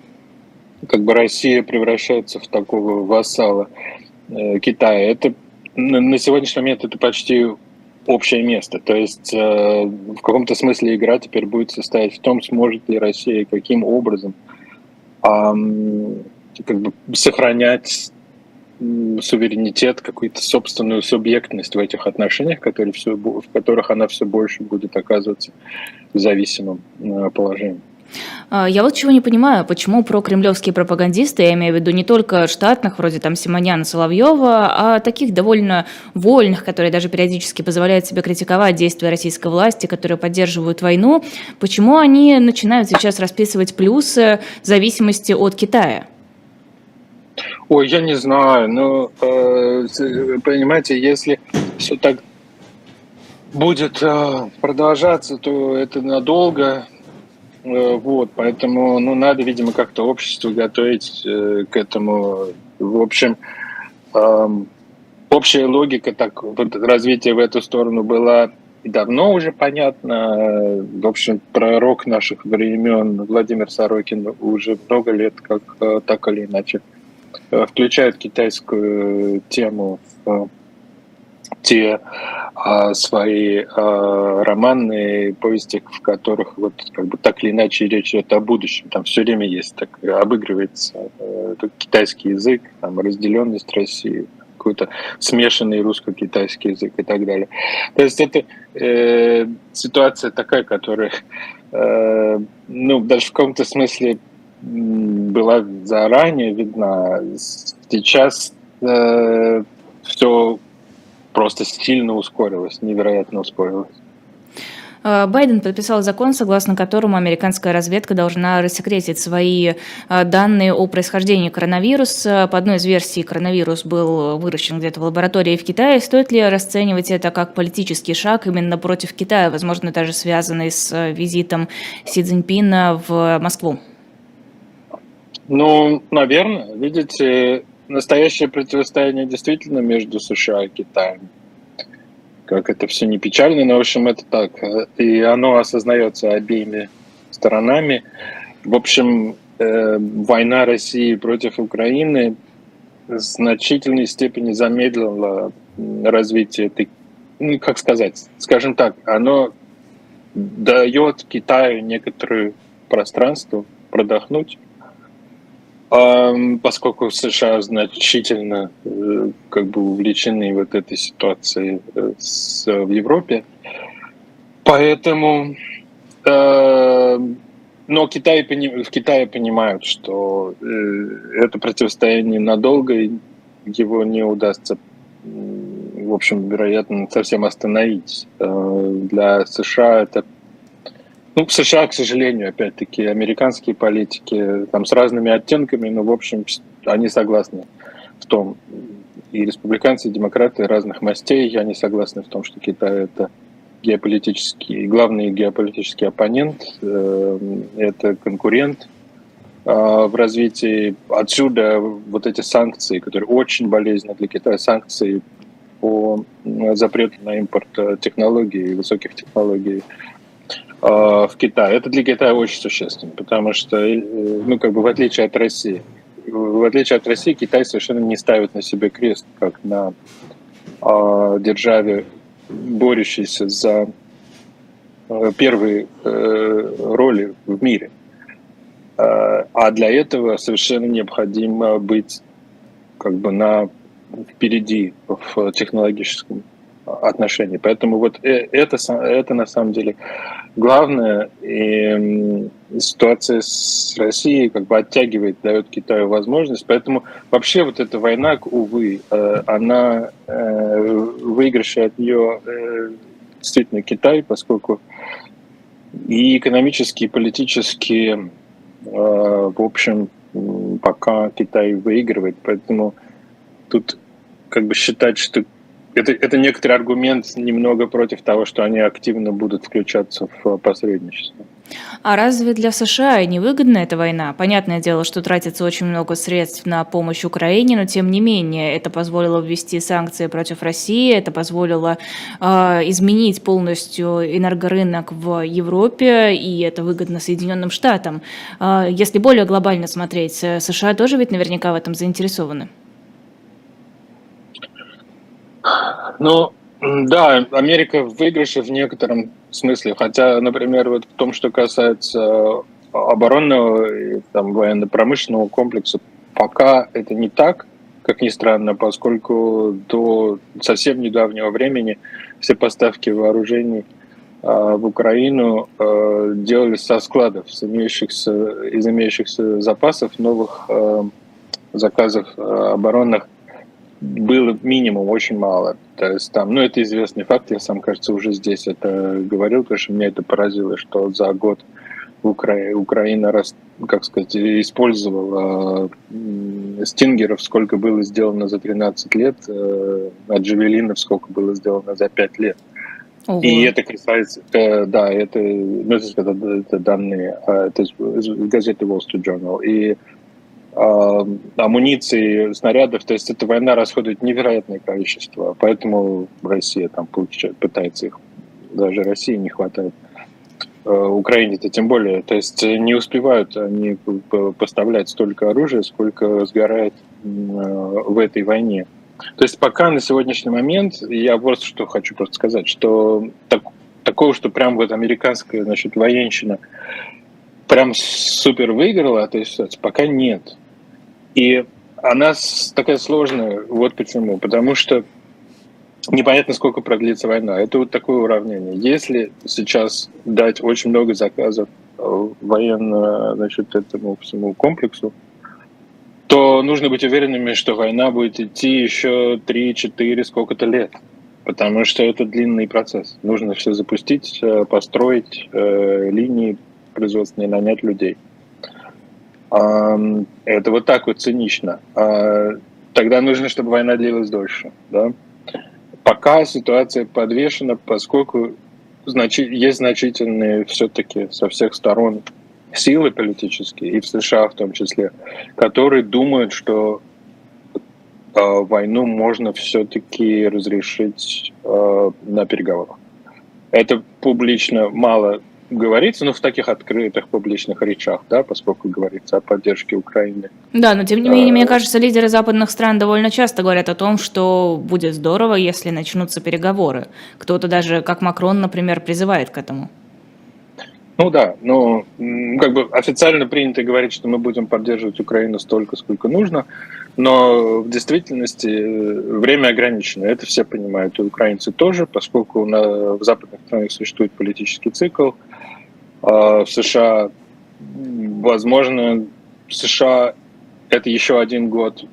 как бы Россия превращается в такого вассала э, Китая. Это на сегодняшний момент это почти общее место. То есть э, в каком-то смысле игра теперь будет состоять в том, сможет ли Россия каким образом э, как бы сохранять суверенитет, какую-то собственную субъектность в этих отношениях, которые все, в которых она все больше будет оказываться в зависимом э, положении. А, я вот чего не понимаю, почему прокремлевские пропагандисты, я имею в виду не только штатных, вроде там Симоняна, Соловьева, а таких довольно вольных, которые даже периодически позволяют себе критиковать действия российской власти, которые поддерживают войну, почему они начинают сейчас расписывать плюсы зависимости от Китая? Ой, я не знаю, но э, понимаете, если все так будет э, продолжаться, то это надолго, вот, поэтому, ну, надо, видимо, как-то общество готовить э, к этому. В общем, э, общая логика так, развития в эту сторону была давно уже понятно. В общем, пророк наших времен Владимир Сорокин уже много лет, как э, так или иначе, э, включает китайскую тему в те а, свои а, романы, повести, в которых вот как бы так или иначе речь идет о будущем. Там все время есть так обыгрывается э, китайский язык, там разделенность России, какой-то смешанный русско-китайский язык и так далее. То есть это э, ситуация такая, которая, э, ну, даже в каком-то смысле была заранее видна. Сейчас э, все просто сильно ускорилось, невероятно ускорилось. А, Байден подписал закон, согласно которому американская разведка должна рассекретить свои а, данные о происхождении коронавируса. По одной из версий, коронавирус был выращен где-то в лаборатории в Китае. Стоит ли расценивать это как политический шаг именно против Китая, возможно, даже связанный с а, визитом Си Цзиньпина в Москву? Ну, наверное. Видите, настоящее противостояние действительно между США и Китаем. Как это все не печально, но в общем это так. И оно осознается обеими сторонами. В общем, э, война России против Украины в значительной степени замедлила развитие этой, ну, как сказать, скажем так, оно дает Китаю некоторое пространство продохнуть, поскольку США значительно э, как бы увлечены вот этой ситуацией э, с, в Европе. Поэтому э, но Китай, в Китае понимают, что это противостояние надолго, его не удастся, в общем, вероятно, совсем остановить. Для США это ну, в США, к сожалению, опять-таки, американские политики там с разными оттенками, но, в общем, они согласны в том, и республиканцы, и демократы разных мастей, они согласны в том, что Китай это геополитический, главный геополитический оппонент, э, это конкурент э, в развитии. Отсюда вот эти санкции, которые очень болезненны для Китая, санкции по запрету на импорт технологий, высоких технологий в Китай. Это для Китая очень существенно, потому что, ну, как бы в отличие от России, в отличие от России, Китай совершенно не ставит на себе крест, как на э, державе, борющейся за э, первые э, роли в мире. Э, а для этого совершенно необходимо быть как бы на впереди в технологическом отношении. Поэтому вот э, это, это на самом деле главное. И ситуация с Россией как бы оттягивает, дает Китаю возможность. Поэтому вообще вот эта война, увы, э, она э, выигрыше от нее действительно Китай, поскольку и экономически, и политически, в общем, пока Китай выигрывает. Поэтому тут как бы считать, что это, это некоторый аргумент немного против того, что они активно будут включаться в посредничество. А разве для США не выгодна эта война? Понятное дело, что тратится очень много средств на помощь Украине, но тем не менее это позволило ввести санкции против России, это позволило э, изменить полностью энергорынок в Европе, и это выгодно Соединенным Штатам. Э, если более глобально смотреть, э, США тоже ведь наверняка в этом заинтересованы. Ну, да, Америка в выигрыше в некотором смысле. Хотя, например, вот в том, что касается оборонного и там, военно-промышленного комплекса, пока это не так, как ни странно, поскольку до совсем недавнего времени все поставки вооружений э, в Украину э, делались со складов, с имеющихся, из имеющихся запасов новых э, заказов э, оборонных было минимум, очень мало. То есть там, ну, это известный факт, я сам, кажется, уже здесь это говорил, потому что меня это поразило, что за год Укра... Украина, раз, как сказать, использовала э, стингеров, сколько было сделано за 13 лет, э, а джавелинов сколько было сделано за 5 лет. Ого. И это касается, э, да, это, ну, это, это данные, э, это из газеты Wall Street Journal. И амуниции, снарядов. То есть эта война расходует невероятное количество. Поэтому Россия там получает, пытается их. Даже России не хватает. А, Украине-то тем более. То есть не успевают они поставлять столько оружия, сколько сгорает в этой войне. То есть пока на сегодняшний момент, я вот что хочу просто сказать, что так, такого, что прям вот американская значит, военщина прям супер выиграла этой ситуации, пока нет. И она такая сложная, вот почему. Потому что непонятно, сколько продлится война. Это вот такое уравнение. Если сейчас дать очень много заказов э, военно, значит, этому всему комплексу, то нужно быть уверенными, что война будет идти еще 3-4 сколько-то лет. Потому что это длинный процесс. Нужно все запустить, э, построить э, линии производственные, нанять людей. Это вот так вот цинично. А, тогда нужно, чтобы война длилась дольше. Да? Пока ситуация подвешена, поскольку есть значительные все-таки со всех сторон силы политические, и в США в том числе, которые думают, что а, войну можно все-таки разрешить а, на переговорах. Это публично мало говорится, ну, в таких открытых публичных речах, да, поскольку говорится о поддержке Украины. Да, но тем не менее, а... мне кажется, лидеры западных стран довольно часто говорят о том, что будет здорово, если начнутся переговоры. Кто-то даже, как Макрон, например, призывает к этому. Ну да, но как бы официально принято говорить, что мы будем поддерживать Украину столько, сколько нужно, но в действительности э, время ограничено. Это все понимают, и украинцы тоже, поскольку на, в западных странах существует политический цикл, а в США, возможно, в США это еще один год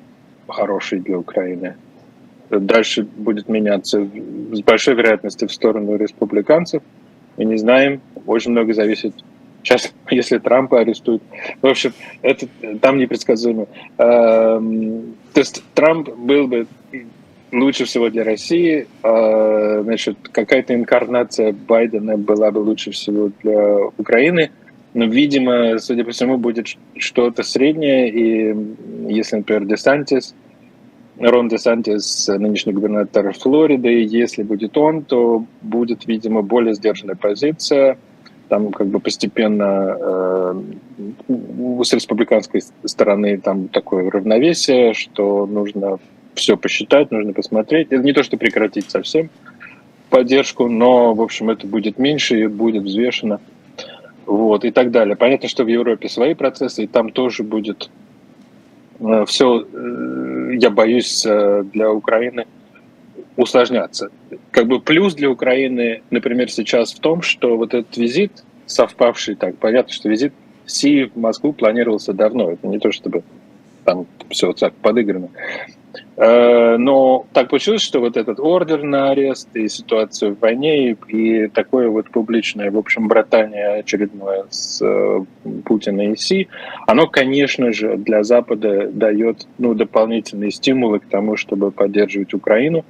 хороший для Украины. Дальше будет меняться с большой вероятностью в сторону республиканцев. Мы не знаем, очень много зависит. Сейчас, если Трампа арестуют, в общем, это там непредсказуемо. Эм, то есть Трамп был бы лучше всего для России. А, значит, какая-то инкарнация Байдена была бы лучше всего для Украины. Но, видимо, судя по всему, будет что-то среднее. И если, например, Десантис, Рон Десантис, нынешний губернатор Флориды, если будет он, то будет, видимо, более сдержанная позиция. Там как бы постепенно э, с республиканской стороны там такое равновесие, что нужно все посчитать, нужно посмотреть. Это не то, что прекратить совсем поддержку, но, в общем, это будет меньше и будет взвешено. Вот, и так далее. Понятно, что в Европе свои процессы, и там тоже будет э, все, э, я боюсь, э, для Украины усложняться. Как бы плюс для Украины, например, сейчас в том, что вот этот визит, совпавший так, понятно, что визит Си в Москву планировался давно. Это не то, чтобы там все так подыграно. Э, но так получилось, что вот этот ордер на арест и ситуацию в войне, и, такое вот публичное, в общем, братание очередное с э, Путина и Си, оно, конечно же, для Запада дает ну, дополнительные стимулы к тому, чтобы поддерживать Украину.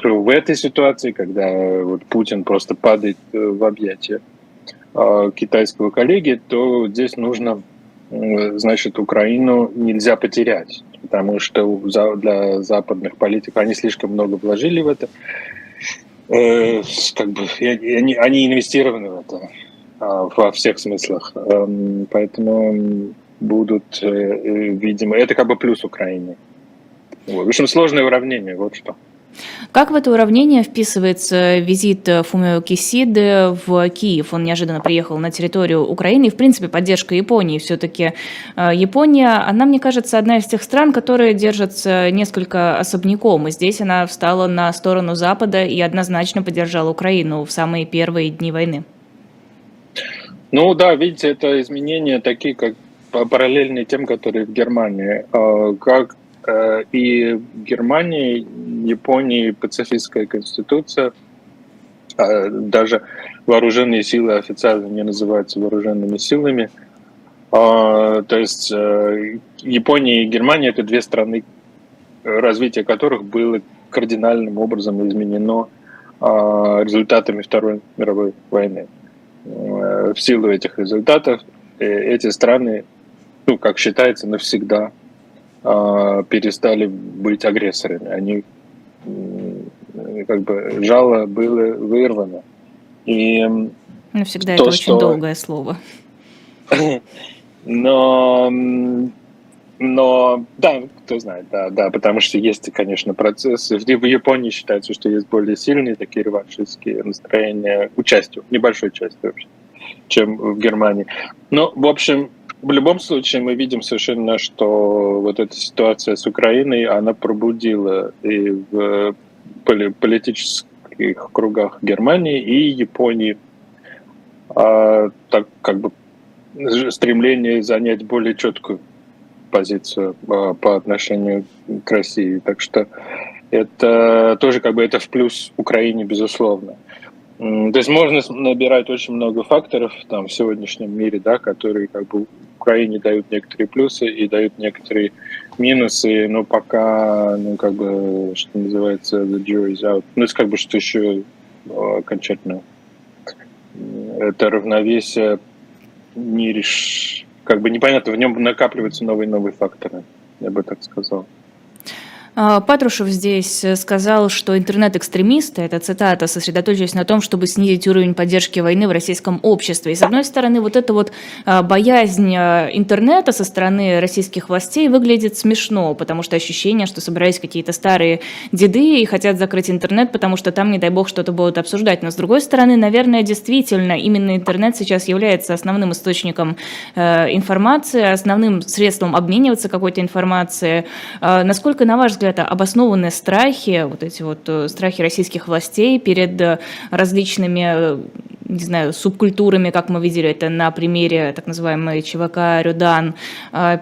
В этой ситуации, когда вот Путин просто падает э, в объятия китайского коллеги, то здесь нужно значит, Украину нельзя потерять, потому что для западных политиков они слишком много вложили в это, э, как бы они, они инвестированы в это а, во всех смыслах, эм, поэтому будут, э, э, видимо, это как бы плюс Украине. В общем, сложное уравнение, вот что. Как в это уравнение вписывается визит Фумио Кисиды в Киев? Он неожиданно приехал на территорию Украины. И, в принципе, поддержка Японии. Все-таки э, Япония, она, мне кажется, одна из тех стран, которые держатся несколько особняком. И здесь она встала на сторону Запада и однозначно поддержала Украину в самые первые дни войны. Ну да, видите, это изменения такие, как параллельные тем, которые в Германии. А как Э, и Германии, Японии пацифистская конституция, а даже вооруженные силы официально не называются вооруженными силами. А, то есть э, Япония и Германия это две страны, развитие которых было кардинальным образом изменено результатами Второй мировой войны. Э, в силу этих результатов эти страны, ну, как считается, навсегда перестали быть агрессорами. Они как бы жало было вырвано. И Навсегда то, это очень что... долгое слово. Но, но, да, кто знает, да, да, потому что есть, конечно, процессы. В Японии считается, что есть более сильные такие реваншистские настроения, участию, небольшой части вообще, чем в Германии. Но, в общем, в любом случае мы видим совершенно, что вот эта ситуация с Украиной, она пробудила и в политических кругах Германии и Японии а, так как бы стремление занять более четкую позицию а, по отношению к России. Так что это тоже как бы это в плюс Украине, безусловно. То есть можно набирать очень много факторов там в сегодняшнем мире, да, которые как бы Украине дают некоторые плюсы и дают некоторые минусы, но пока, ну, как бы, что называется, the jury's out. Ну, это как бы, что еще а, окончательно это равновесие не реш... как бы непонятно, в нем накапливаются новые новые факторы, я бы так сказал. А, Патрушев здесь э, сказал, что интернет-экстремисты, это цитата, сосредоточились на том, чтобы снизить уровень поддержки войны в российском обществе. И с одной стороны, вот эта вот а, боязнь а, интернета со стороны российских властей выглядит смешно, потому что ощущение, что собирались какие-то старые деды и хотят закрыть интернет, потому что там, не дай бог, что-то будут обсуждать. Но с другой стороны, наверное, действительно, именно интернет сейчас является основным источником э, информации, основным средством обмениваться какой-то информацией. Насколько, на ваш взгляд, взгляд, обоснованные страхи, вот эти вот э, страхи российских властей перед э, различными э, не знаю, субкультурами, как мы видели это на примере так называемой ЧВК Рюдан,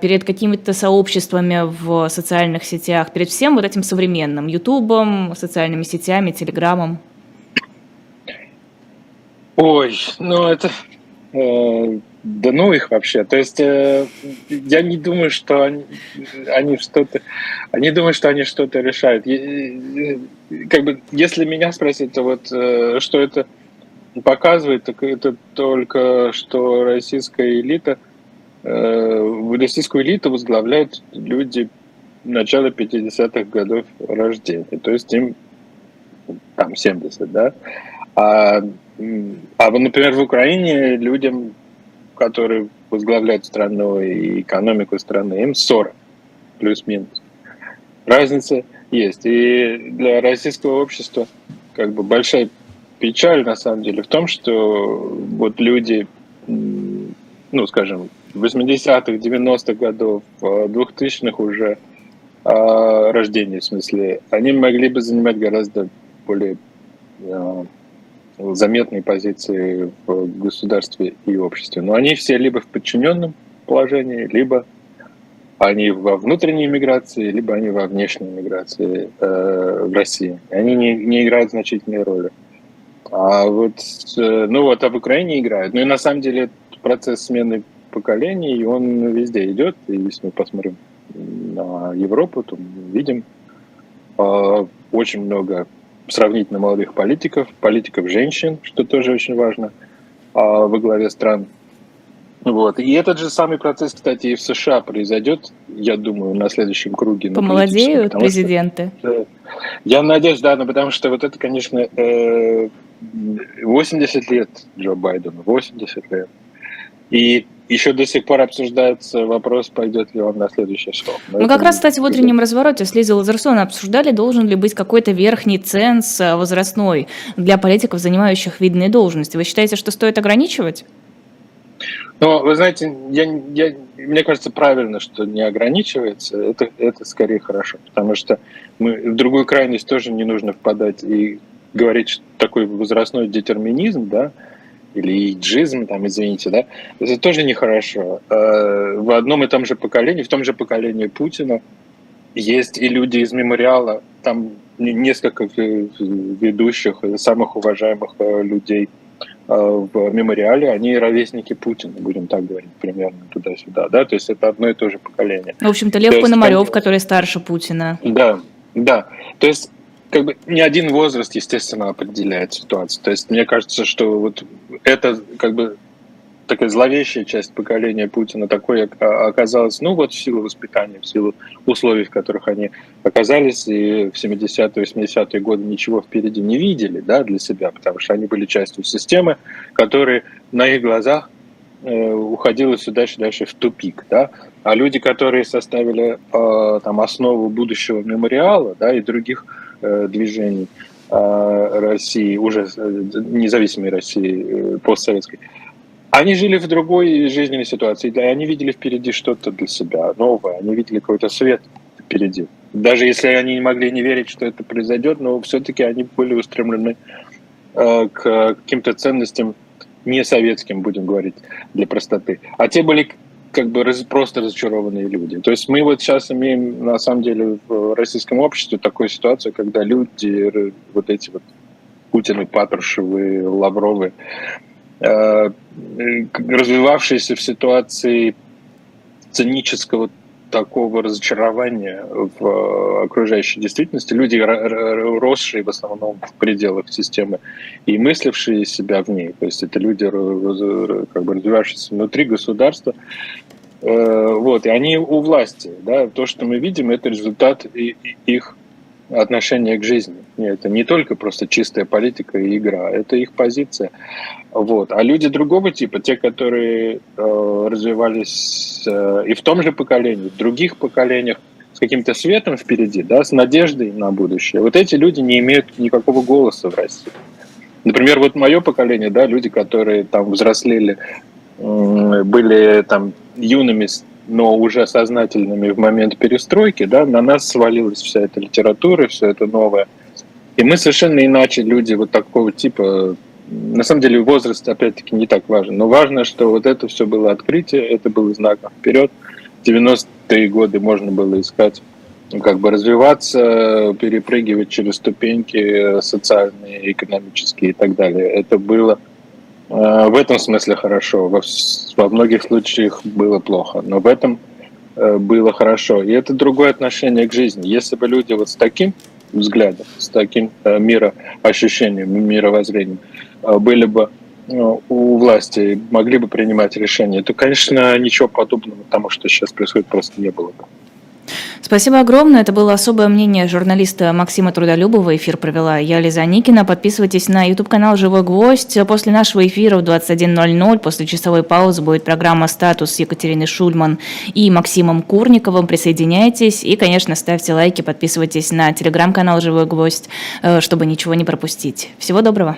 перед какими-то сообществами в социальных сетях, перед всем вот этим современным, Ютубом, социальными сетями, Телеграмом? Ой, ну это да ну их вообще. То есть э, я не думаю, что они, они что-то, они думают, что они что-то решают. И, как бы, если меня спросить, то вот э, что это показывает, так это только, что российская элита, э, российскую элиту возглавляют люди начала 50-х годов рождения. То есть им там 70, да? А, а например, в Украине людям которые возглавляют страну и экономику страны, им 40 плюс-минус. Разница есть. И для российского общества как бы большая печаль на самом деле в том, что вот люди, ну, скажем, 80-х, 90-х годов, 2000-х уже э, рождения, в смысле, они могли бы занимать гораздо более э, заметные позиции в государстве и обществе. Но они все либо в подчиненном положении, либо они во внутренней миграции, либо они во внешней миграции э, в России. Они не, не играют значительной роли. А вот, э, ну вот, а в Украине играют. Ну и на самом деле процесс смены поколений, он везде идет. И если мы посмотрим на Европу, то мы видим э, очень много сравнительно молодых политиков, политиков женщин, что тоже очень важно, а, во главе стран. Вот. И этот же самый процесс, кстати, и в США произойдет, я думаю, на следующем круге. Помолодеют президенты? Что, я надеюсь, да, но потому что вот это, конечно, 80 э, лет Джо Байдену, 80 лет. И еще до сих пор обсуждается вопрос, пойдет ли он на следующий срок. Но Мы как раз, кстати, в утреннем развороте с Лизой Лазерсон обсуждали, должен ли быть какой-то верхний ценз э, возрастной для политиков, занимающих видные должности. Вы считаете, что стоит ограничивать? Ну, вы знаете, я, я, мне кажется, правильно, что не ограничивается. Это, это скорее хорошо, потому что мы в другую крайность тоже не нужно впадать и говорить, что такой возрастной детерминизм, да, или иджизм, там, извините, да, это тоже нехорошо. Э, в одном и том же поколении, в том же поколении Путина есть и люди из мемориала, там несколько ведущих, самых уважаемых э, людей э, в мемориале, они ровесники Путина, будем так говорить, примерно туда-сюда, да, то есть это одно и то же поколение. В общем-то, Лев то Пономарев, есть, который старше Путина. Да, да, то есть как бы не один возраст, естественно, определяет ситуацию. То есть мне кажется, что вот это как бы такая зловещая часть поколения Путина такой оказалась, ну вот в силу воспитания, в силу условий, в которых они оказались, и в 70-е, 80-е годы ничего впереди не видели да, для себя, потому что они были частью системы, которая на их глазах э, уходила все дальше и дальше в тупик. Да? А люди, которые составили э, там, основу будущего мемориала да, и других движений э, России, уже э, независимой России, постсоветской, они жили в другой жизненной ситуации, и они видели впереди что-то для себя новое, они видели какой-то свет впереди. Даже если они не могли не верить, что это произойдет, но все-таки они были устремлены к каким-то ценностям не советским, будем говорить, для простоты. А те были как бы раз, просто разочарованные люди. То есть мы вот сейчас имеем на самом деле в российском обществе такую ситуацию, когда люди, вот эти вот Путины, Патрушевы, Лавровы, э, развивавшиеся в ситуации цинического такого разочарования в э, окружающей действительности. Люди, росшие в основном в пределах системы и мыслившие себя в ней. То есть это люди, как бы развивающиеся внутри государства. Э, вот, и они у власти. Да? То, что мы видим, это результат их отношения к жизни. Это не только просто чистая политика и игра, это их позиция. Вот. А люди другого типа, те, которые э, развивались э, и в том же поколении, в других поколениях, с каким-то светом впереди, да, с надеждой на будущее, вот эти люди не имеют никакого голоса в России. Например, вот мое поколение, да, люди, которые там взрослели, э, были там юными, но уже сознательными в момент перестройки, да, на нас свалилась вся эта литература, все это новое. И мы совершенно иначе люди вот такого типа на самом деле возраст, опять-таки, не так важен. Но важно, что вот это все было открытие, это было знаком вперед. В 90-е годы можно было искать, как бы развиваться, перепрыгивать через ступеньки социальные, экономические и так далее. Это было в этом смысле хорошо. Во, во многих случаях было плохо, но в этом э, было хорошо. И это другое отношение к жизни. Если бы люди вот с таким взглядом, с таким э, мироощущением, мировоззрением были бы у власти, могли бы принимать решения, то, конечно, ничего подобного тому, что сейчас происходит, просто не было бы. Спасибо огромное. Это было особое мнение журналиста Максима Трудолюбова. Эфир провела я, Лиза Никина. Подписывайтесь на YouTube-канал «Живой гвоздь». После нашего эфира в 21.00, после часовой паузы, будет программа «Статус» с Екатериной Шульман и Максимом Курниковым. Присоединяйтесь и, конечно, ставьте лайки, подписывайтесь на телеграм-канал «Живой гвоздь», э, чтобы ничего не пропустить. Всего доброго.